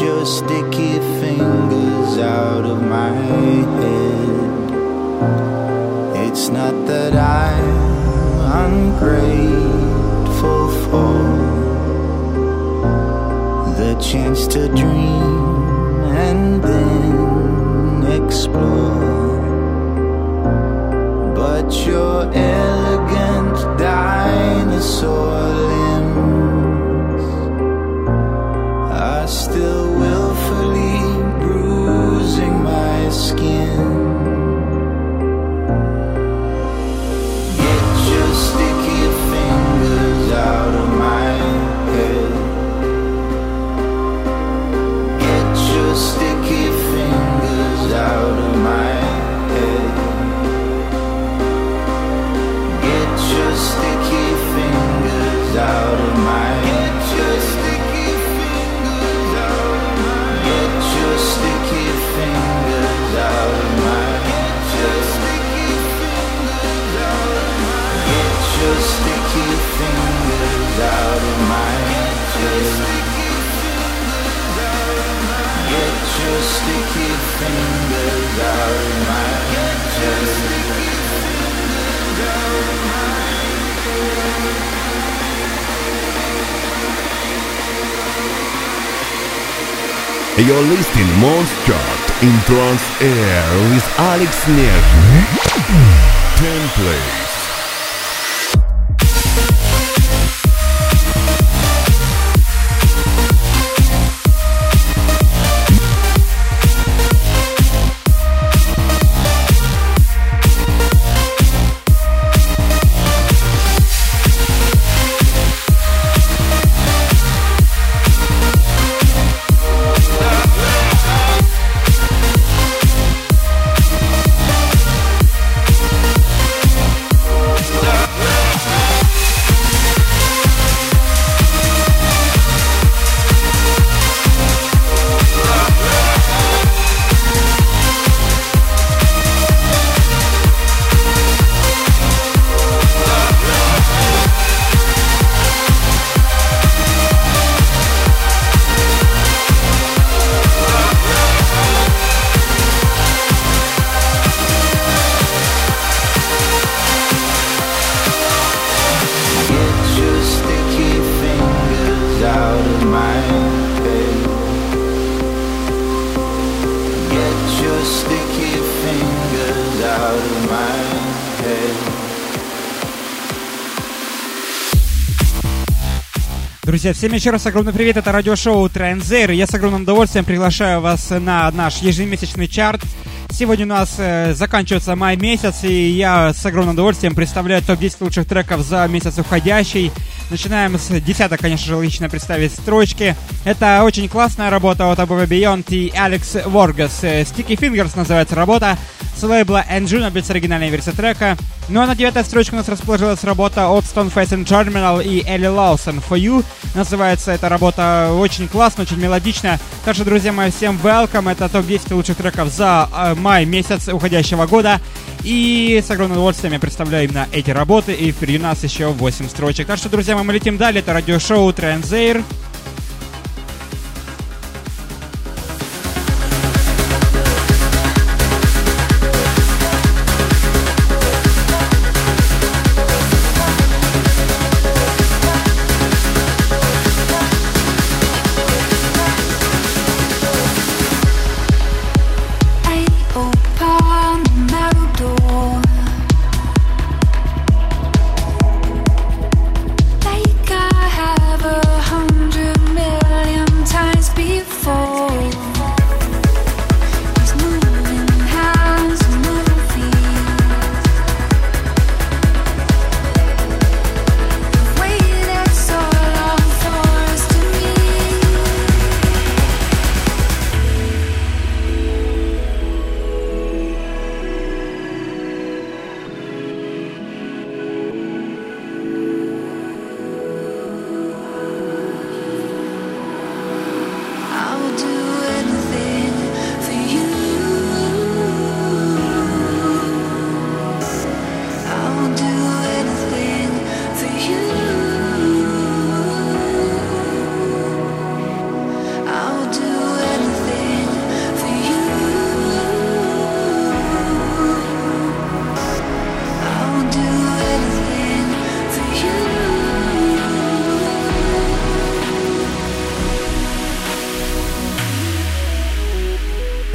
your sticky fingers out of my head. It's not that I'm ungrateful for the chance to dream and then explore. But your elegant dinosaur out of my head. Get your sticky fingers out of my head. You're listening Monster in Trance Air with Alex Neer. Ten plays. Друзья, всем еще раз огромный привет, это радиошоу Транзер. Я с огромным удовольствием приглашаю вас на наш ежемесячный чарт. Сегодня у нас э, заканчивается май месяц, и я с огромным удовольствием представляю топ-10 лучших треков за месяц уходящий. Начинаем с 10, конечно же, лично представить строчки. Это очень классная работа от Above Beyond и Алекс Воргас. Э, Sticky Fingers называется работа с лейбла Enjuna с оригинальной версией трека. Ну а на девятой строчке у нас расположилась работа от Stoneface and Terminal и Элли Лаусон For You. Называется эта работа очень классно, очень мелодичная. Так что, друзья мои, всем welcome. Это топ-10 лучших треков за э, май месяц уходящего года. И с огромным удовольствием я представляю именно эти работы. И впереди у нас еще 8 строчек. Так что, друзья мои, мы летим далее. Это радиошоу Транзейр.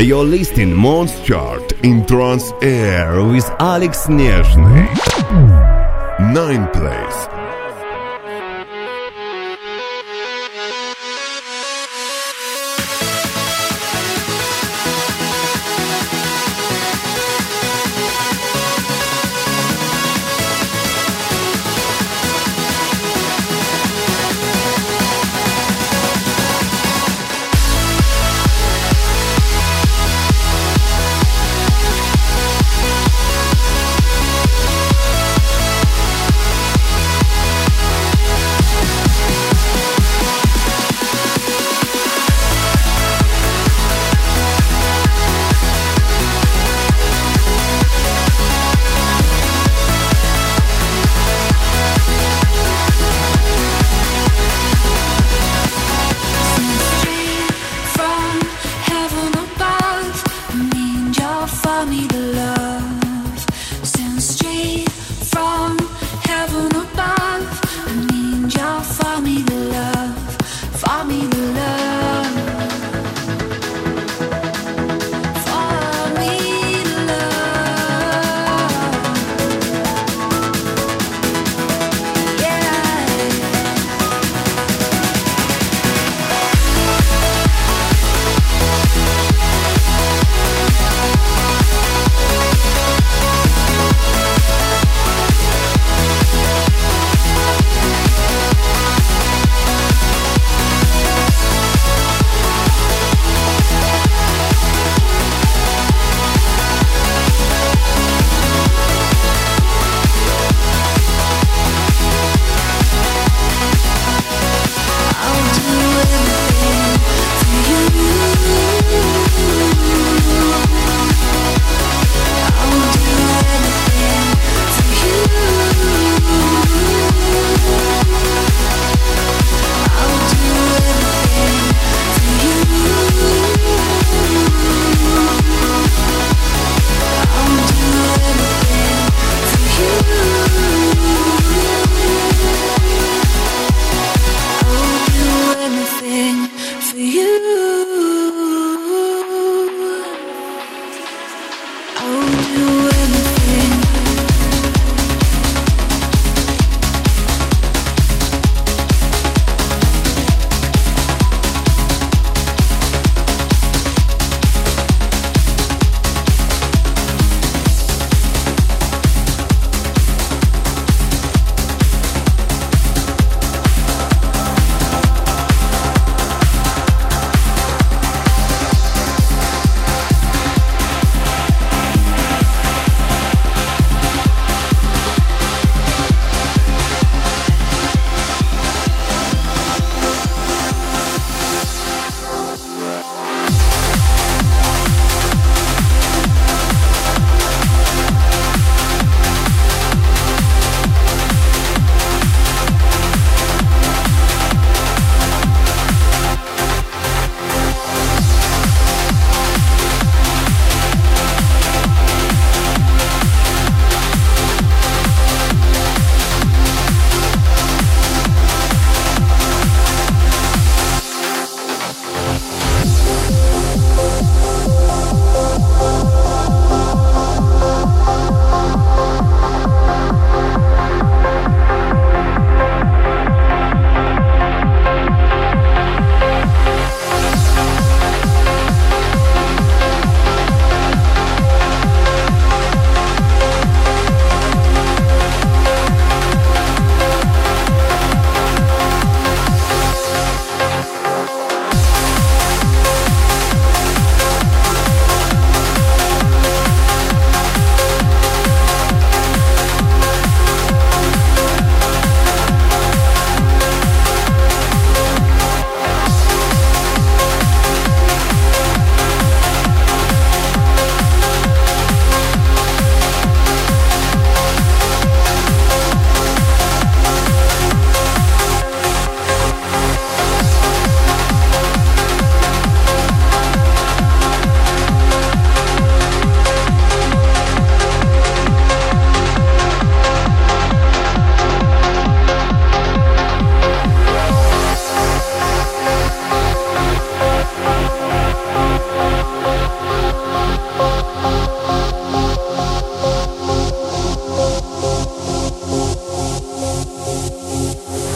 You're listening Mons Chart in Trans Air with Alex Nezhny. Nine place.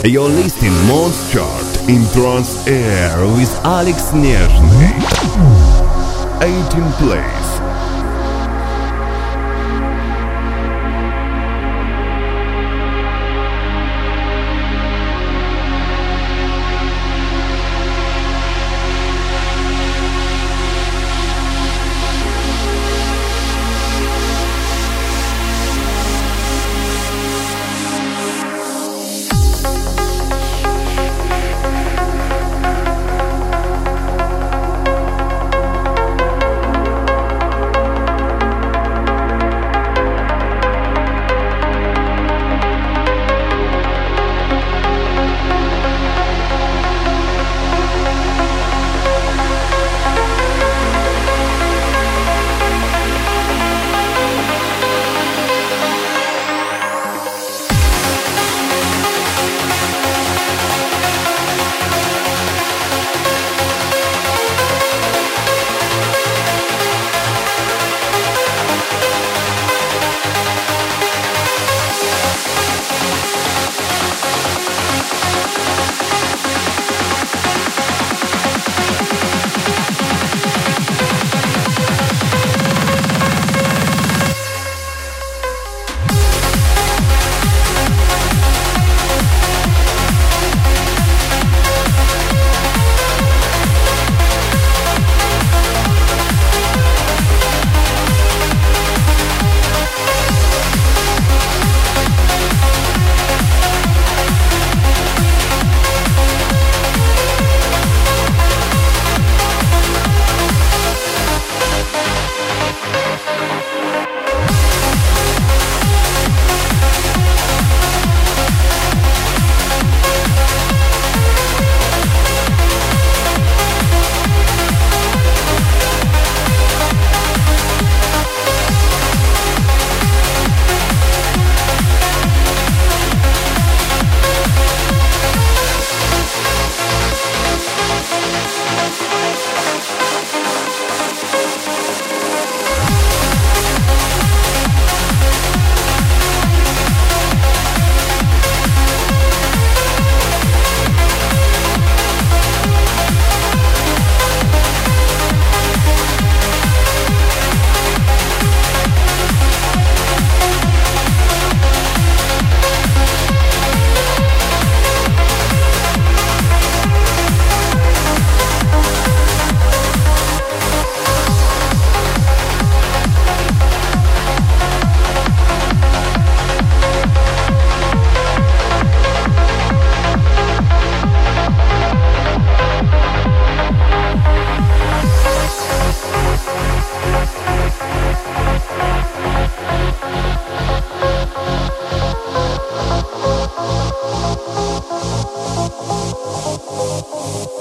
You're listening Monster Chart in Trance Air with Alex Nezhny. 18 place.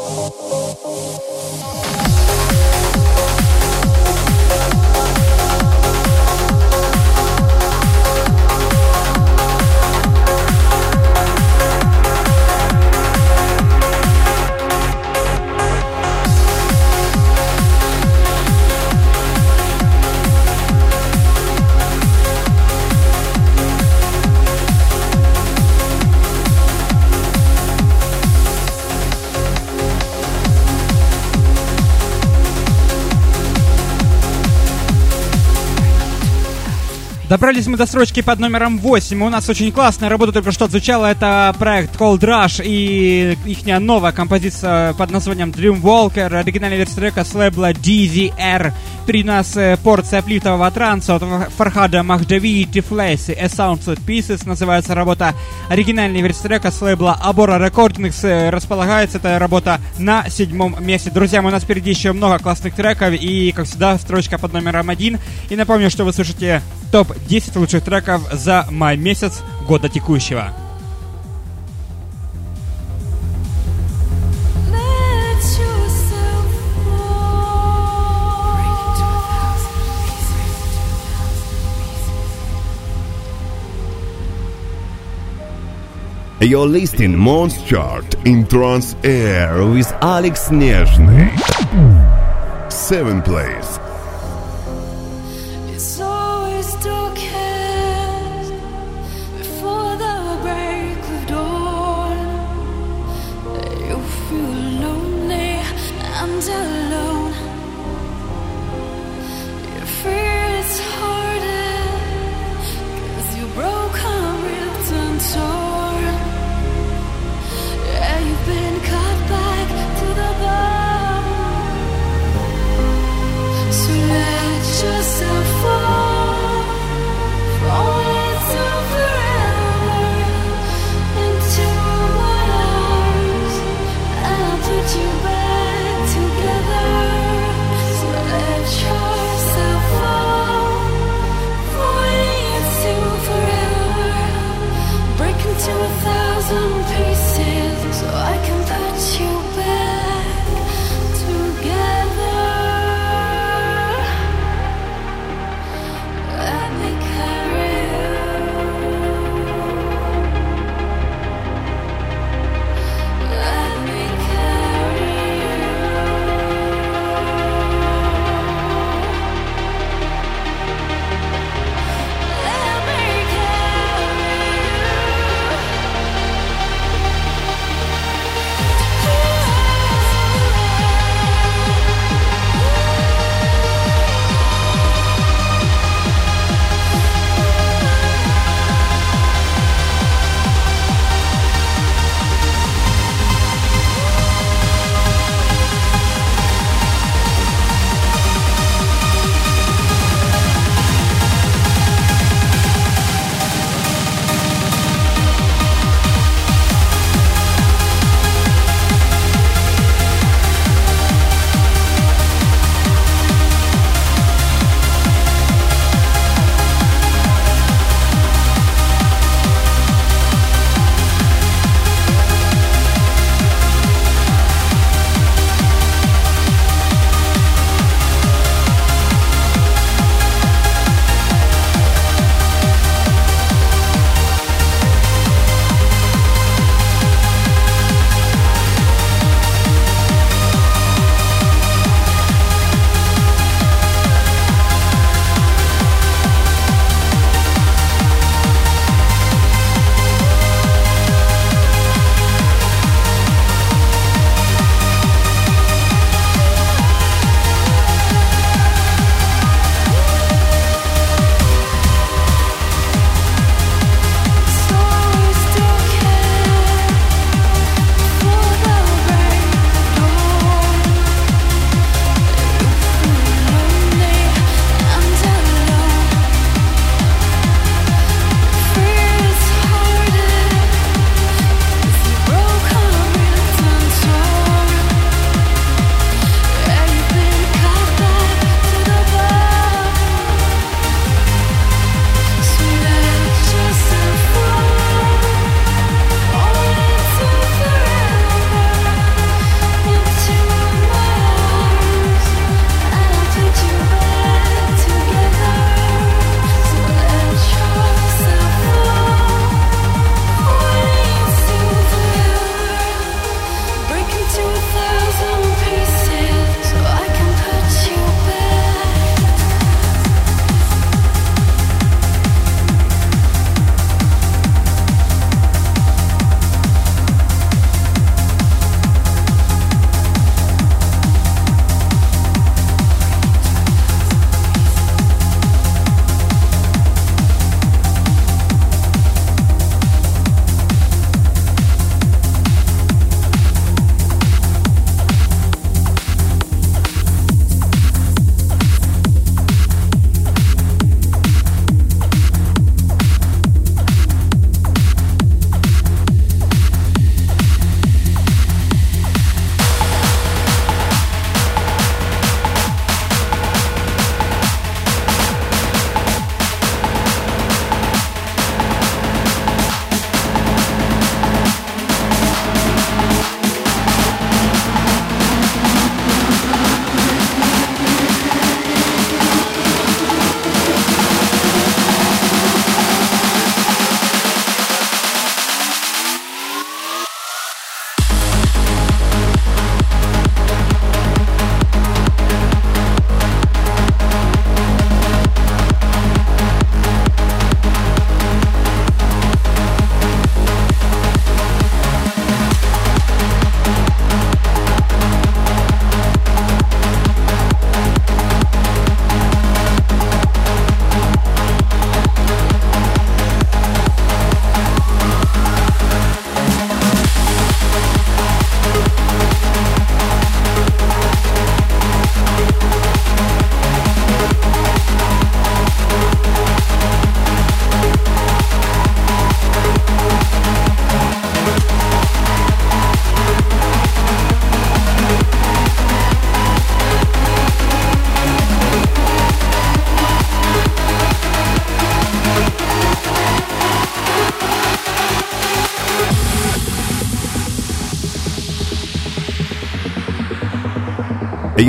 Thank you. Добрались мы до строчки под номером 8. У нас очень классная работа только что звучала. Это проект Cold Rush и их новая композиция под названием Dream Walker. Оригинальная версия трека с лейбла DZR. При нас порция плитового транса от Фархада Махджави и Тифлеси. A Soundset Pieces называется работа. Оригинальная версия трека с лейбла Абора Recordings. Располагается эта работа на седьмом месте. Друзья, у нас впереди еще много классных треков и, как всегда, строчка под номером один. И напомню, что вы слушаете топ-10 лучших треков за май месяц года текущего. You're listening Monster Chart in Trance Air with Alex Nezhny. Seven place.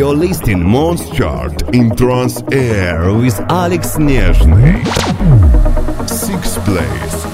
You're listening Mons Chart in Trans Air with Alex Nezhny. Sixth place.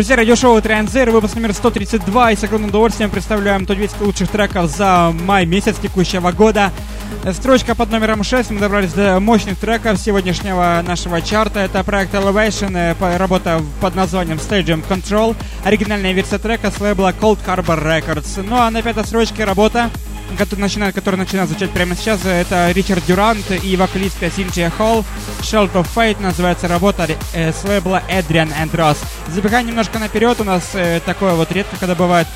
Друзья, радиошоу Транзер, выпуск номер 132, и с огромным удовольствием представляем топ-10 лучших треков за май месяц текущего года. Строчка под номером 6, мы добрались до мощных треков сегодняшнего нашего чарта. Это проект Elevation, э, работа под названием Stadium Control, оригинальная версия трека с лейбла Cold Harbor Records. Ну а на пятой строчке работа который начинает, который начинает звучать прямо сейчас, это Ричард Дюрант и вокалистка Синтия Холл. Shield of Fate называется работа э, с лейбла Adrian and Ross. Забегая немножко наперед, у нас э, такое вот редко, когда бывает.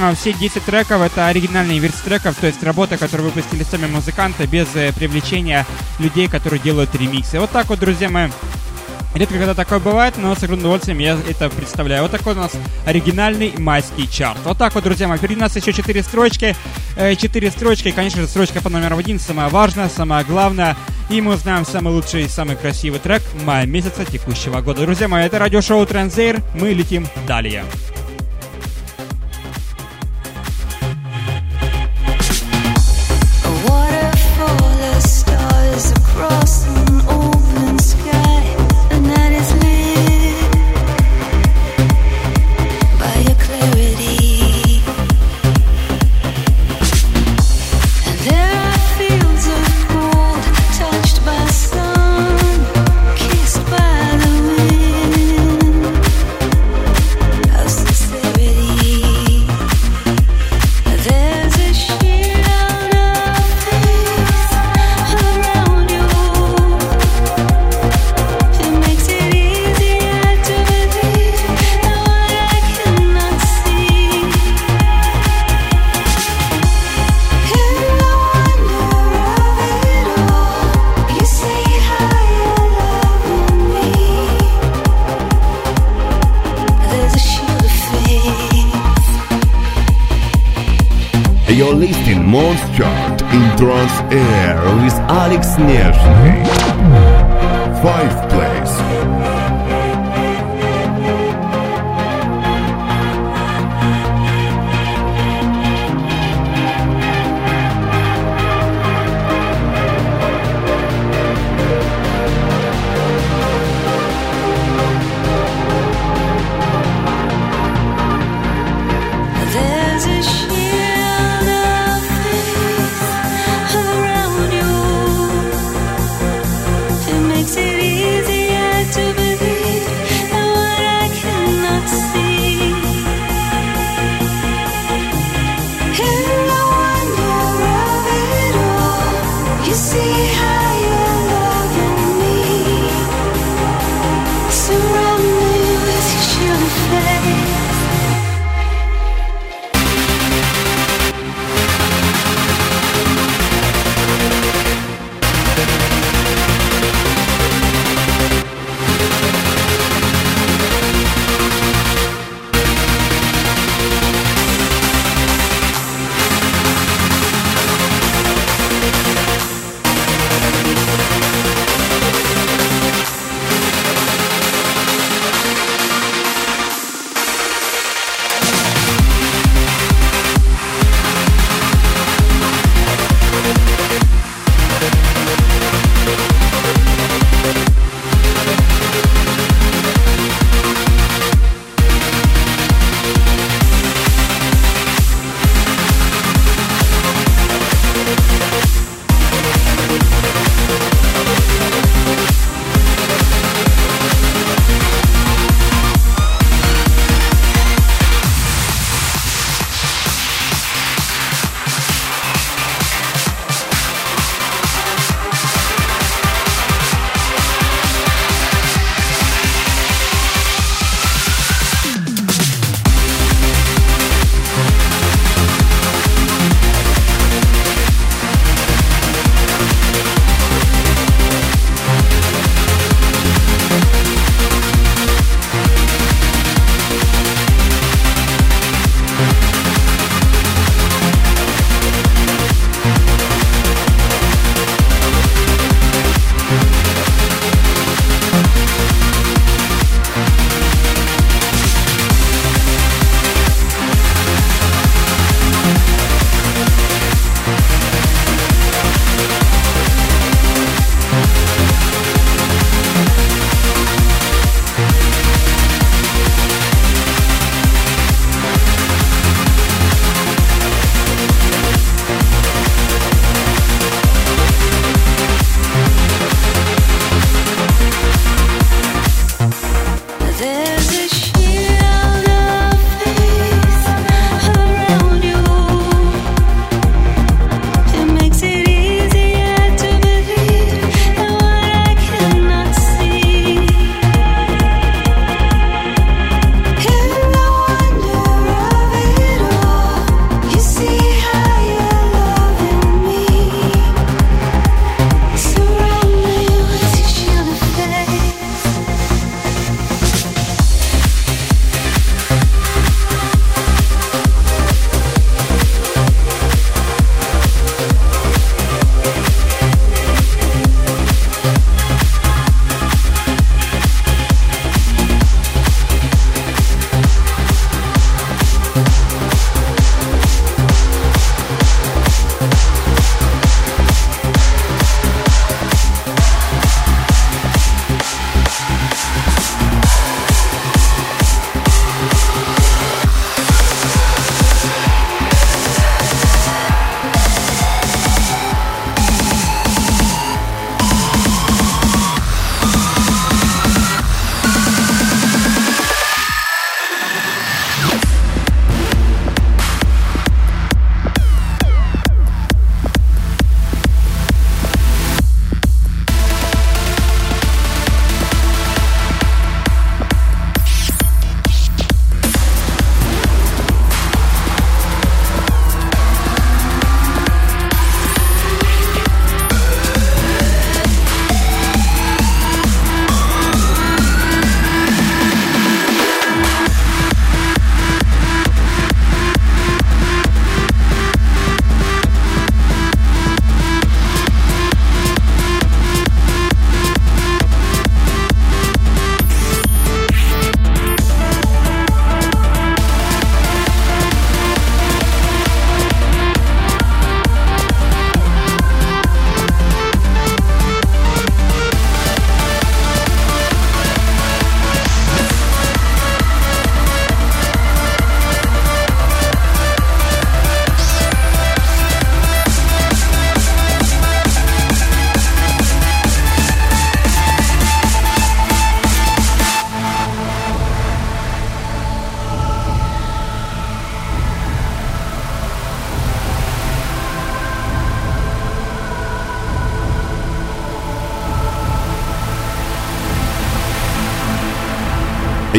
Э, все 10 треков это оригинальные версии треков, то есть работа, которую выпустили сами музыканты без э, привлечения людей, которые делают ремиксы. Вот так вот, друзья мои. Редко когда такое бывает, но с огромным удовольствием я это представляю. Вот такой у нас оригинальный майский чарт. Вот так вот, друзья мои. Впереди нас еще четыре строчки. Э, четыре строчки. Конечно же, строчка по номеру один самая важная, самая главная. И мы узнаем самый лучший и самый красивый трек мая месяца текущего года. Друзья мои, это радиошоу Транзейр. Мы летим далее. Monster Chart in Trans Air with Alex Nezhny. Five.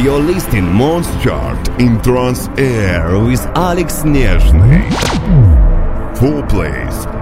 You're listening Mons Chart in Trans Air with Alex Nezhny. Four plays.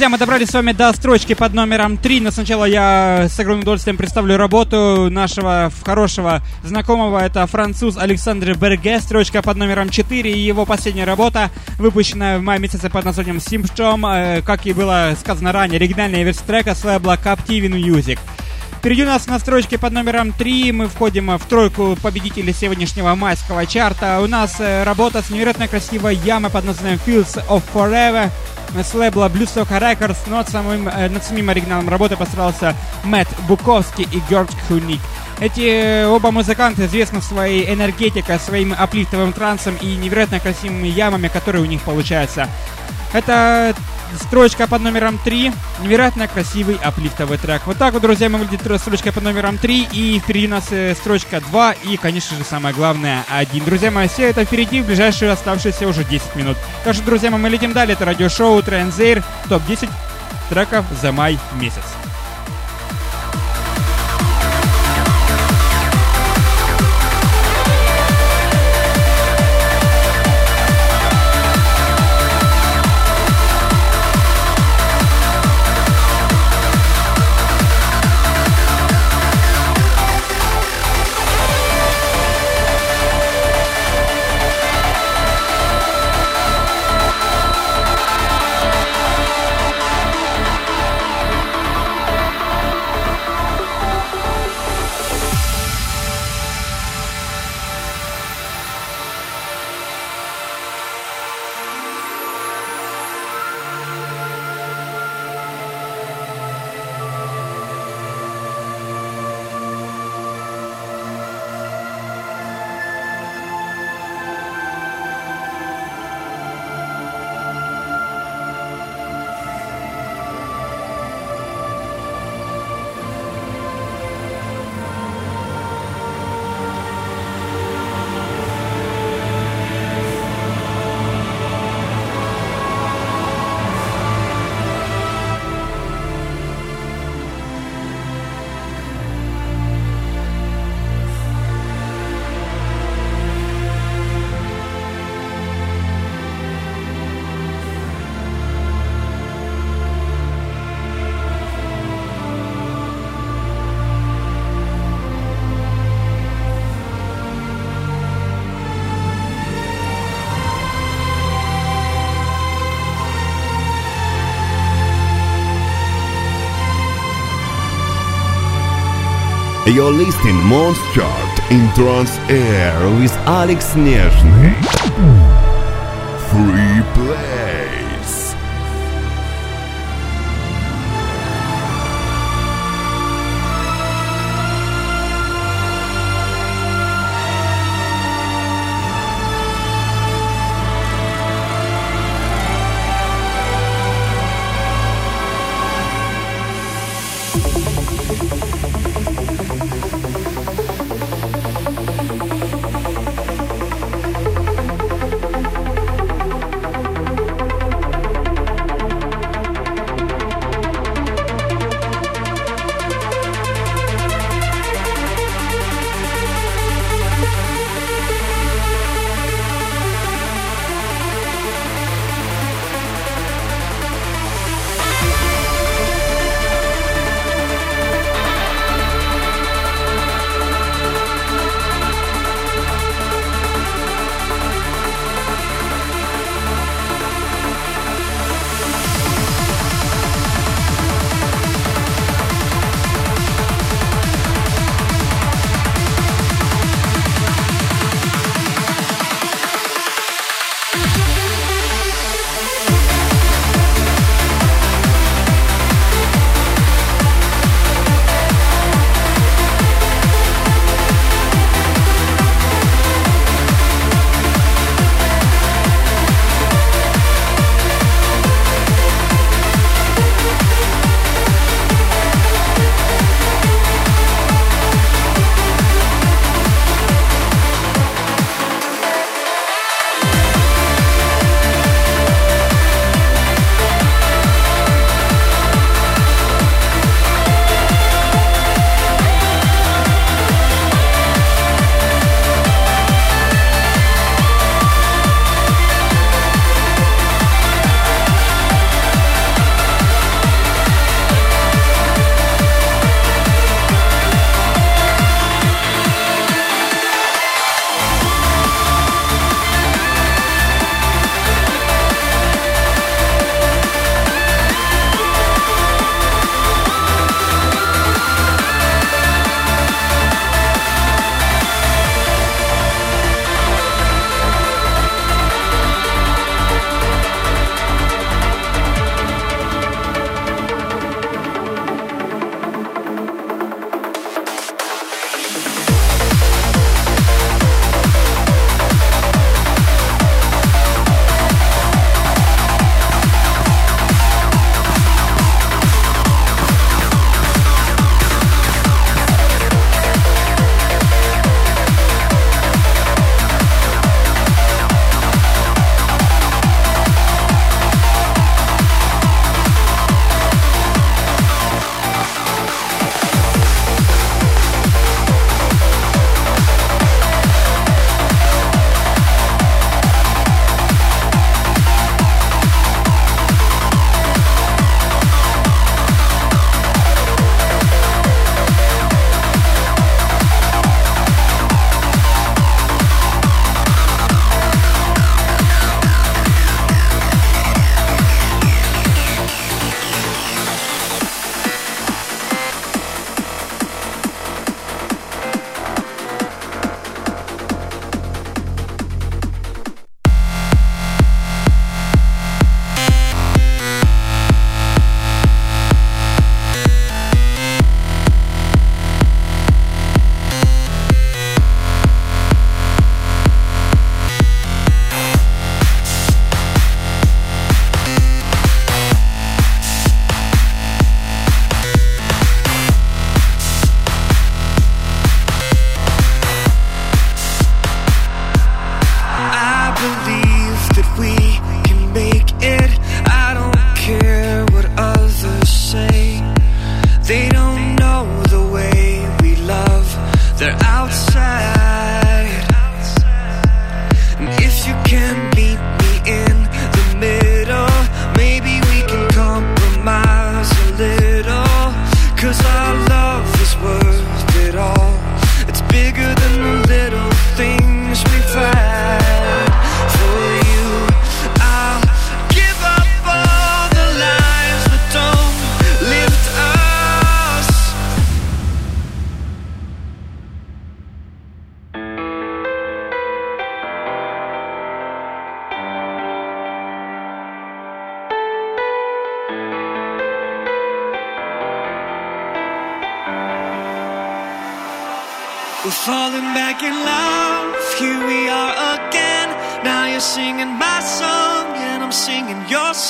Друзья, мы добрались с вами до строчки под номером 3, но сначала я с огромным удовольствием представлю работу нашего хорошего знакомого. Это француз Александр Берге, строчка под номером 4 и его последняя работа, выпущенная в мае месяце под названием Symptom, э, как и было сказано ранее, оригинальная версия трека с лейбла Captive Music. Впереди у нас на строчке под номером 3 мы входим в тройку победителей сегодняшнего майского чарта. У нас э, работа с невероятно красивой ямой под названием Fields of Forever с лейбла Blue Stock Records, но над самым, э, над самим оригиналом работы постарался Мэтт Буковский и Георг Хуник. Эти оба музыканта известны своей энергетикой, своим аплифтовым трансом и невероятно красивыми ямами, которые у них получаются. Это строчка под номером 3. Невероятно красивый аплифтовый трек. Вот так вот, друзья, мы выглядит строчка под номером 3. И впереди у нас э, строчка 2. И, конечно же, самое главное, 1. Друзья мои, все это впереди в ближайшие оставшиеся уже 10 минут. Так что, друзья мои, мы летим далее. Это радиошоу Транзейр. Топ-10 треков за май месяц. You're listening Monster in Trans Air with Alex Nezhny. Free Place.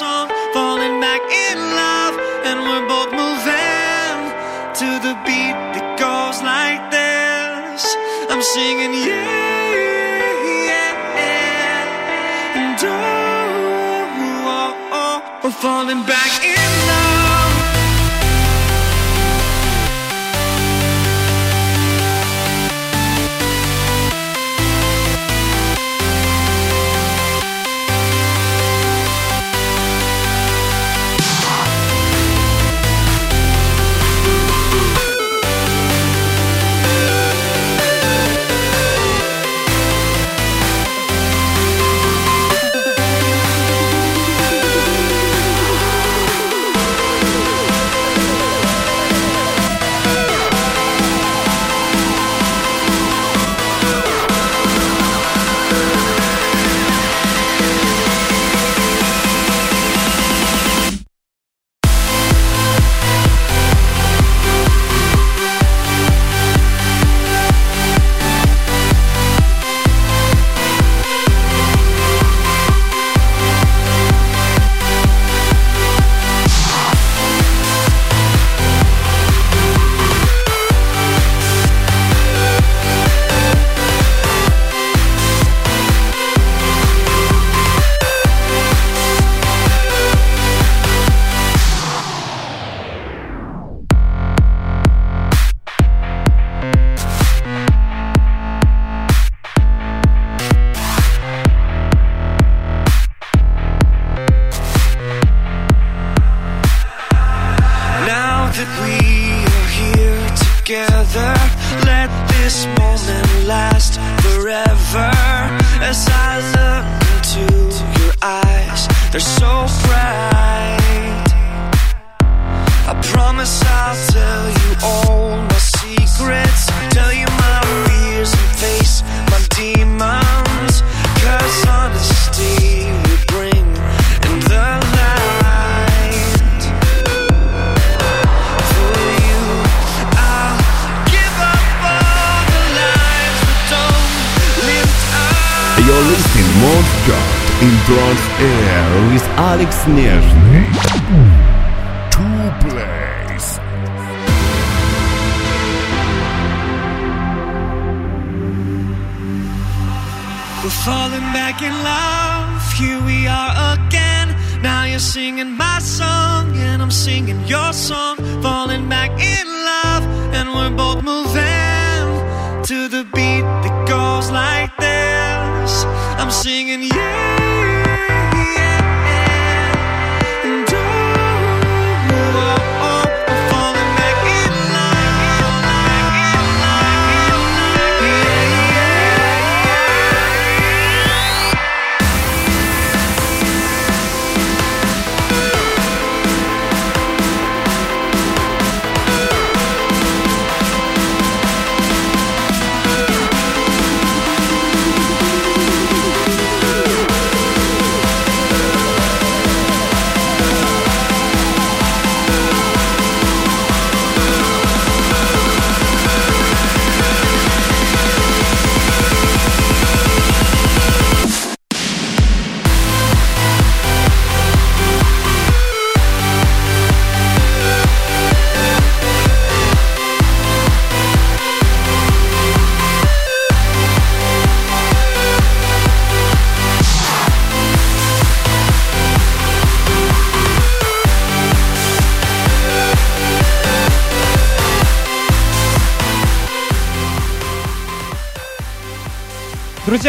Song. Falling back in love, and we're both moving to the beat that goes like this. I'm singing, yeah, yeah. And oh, oh, oh, we're falling back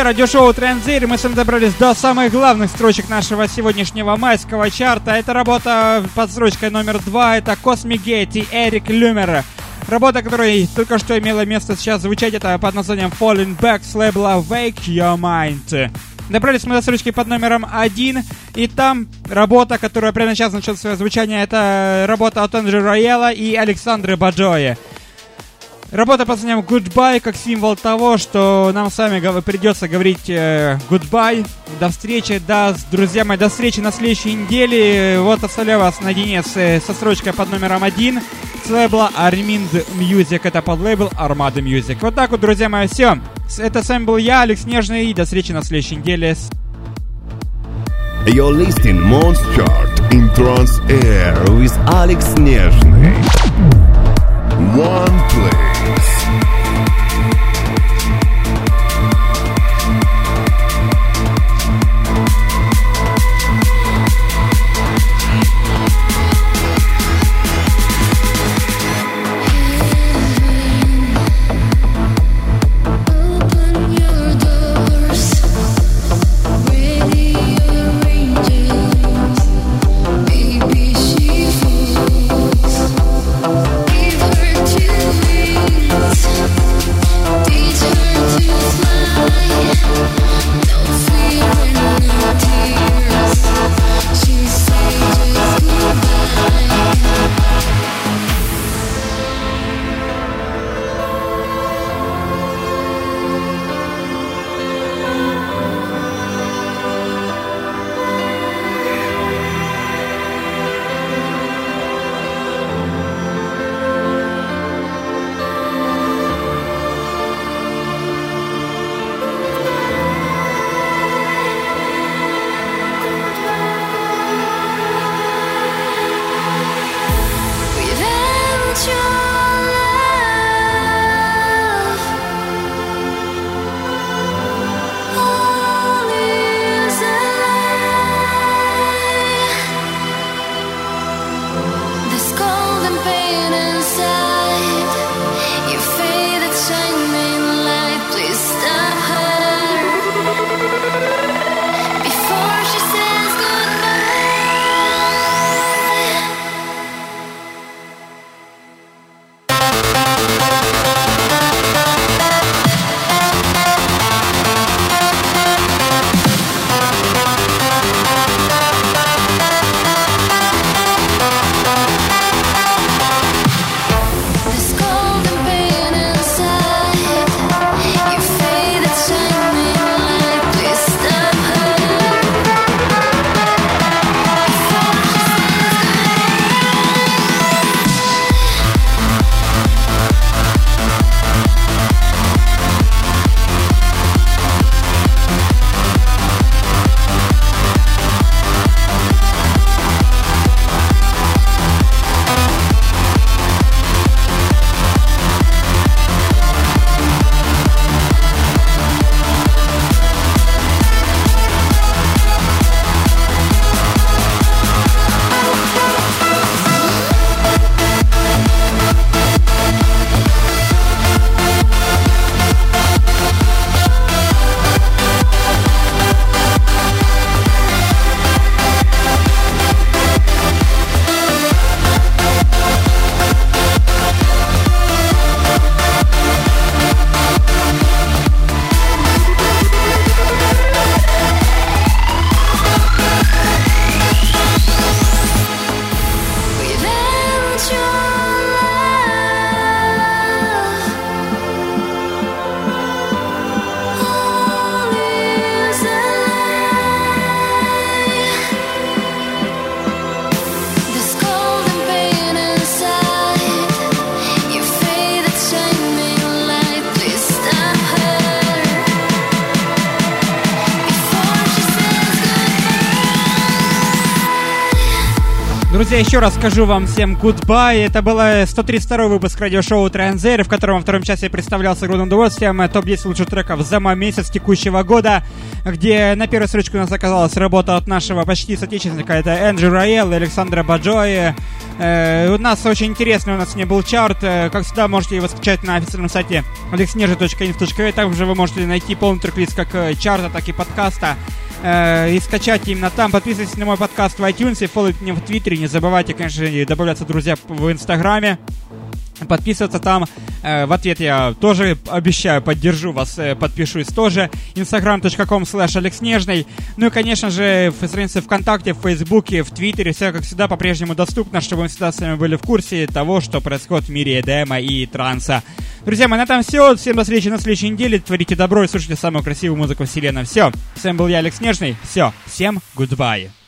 Друзья, радиошоу Транзир, мы с вами добрались до самых главных строчек нашего сегодняшнего майского чарта. Это работа под строчкой номер два, это Cosmic Gate и Эрик Люмер. Работа, которая только что имела место сейчас звучать, это под названием Falling Back с лейбла Wake Your Mind. Добрались мы до строчки под номером один, и там работа, которая прямо сейчас начала свое звучание, это работа от Эндрю Рояла и Александры Баджои. Работа под названием Goodbye как символ того, что нам с вами придется говорить э, goodbye, до встречи, да, друзья мои, до встречи на следующей неделе. Вот оставляю вас наедине с, э, со строчкой под номером один. с лейбла Armind Music, это под лейбл Armada Music. Вот так вот, друзья мои, все. Это с вами был я, Алекс Нежный, и до встречи на следующей неделе. You're listening Monster in Trans Air with Alex Нежный. One place. Еще раз скажу вам всем goodbye. Это был 132 выпуск радиошоу Транзер, в котором во втором часе я представлял с огромным удовольствием э, топ-10 лучших треков за мой месяц текущего года, где на первой строчке у нас оказалась работа от нашего почти соотечественника, это Энджи Раэл и Александра Баджои. Э, у нас очень интересный у нас не был чарт. Э, как всегда, можете его скачать на официальном сайте alexnežи.inf.ru. Также вы можете найти полный трек-лист как э, чарта, так и подкаста э, и скачать именно там. Подписывайтесь на мой подкаст в iTunes, фолловите меня в Твиттере. Не забывайте, конечно, же, добавляться, друзья, в Инстаграме. Подписываться там. Э, в ответ я тоже обещаю, поддержу вас, э, подпишусь тоже. Instagram.com slash алекснежный. Ну и, конечно же, в странице ВКонтакте, в Фейсбуке, в Твиттере. Все, как всегда, по-прежнему доступно, чтобы мы всегда с вами были в курсе того, что происходит в мире EDM и транса. Друзья мои, на этом все. Всем до встречи на следующей неделе. Творите добро и слушайте самую красивую музыку вселенной. Все. С вами был я, Алекс Нежный. Все. Всем goodbye.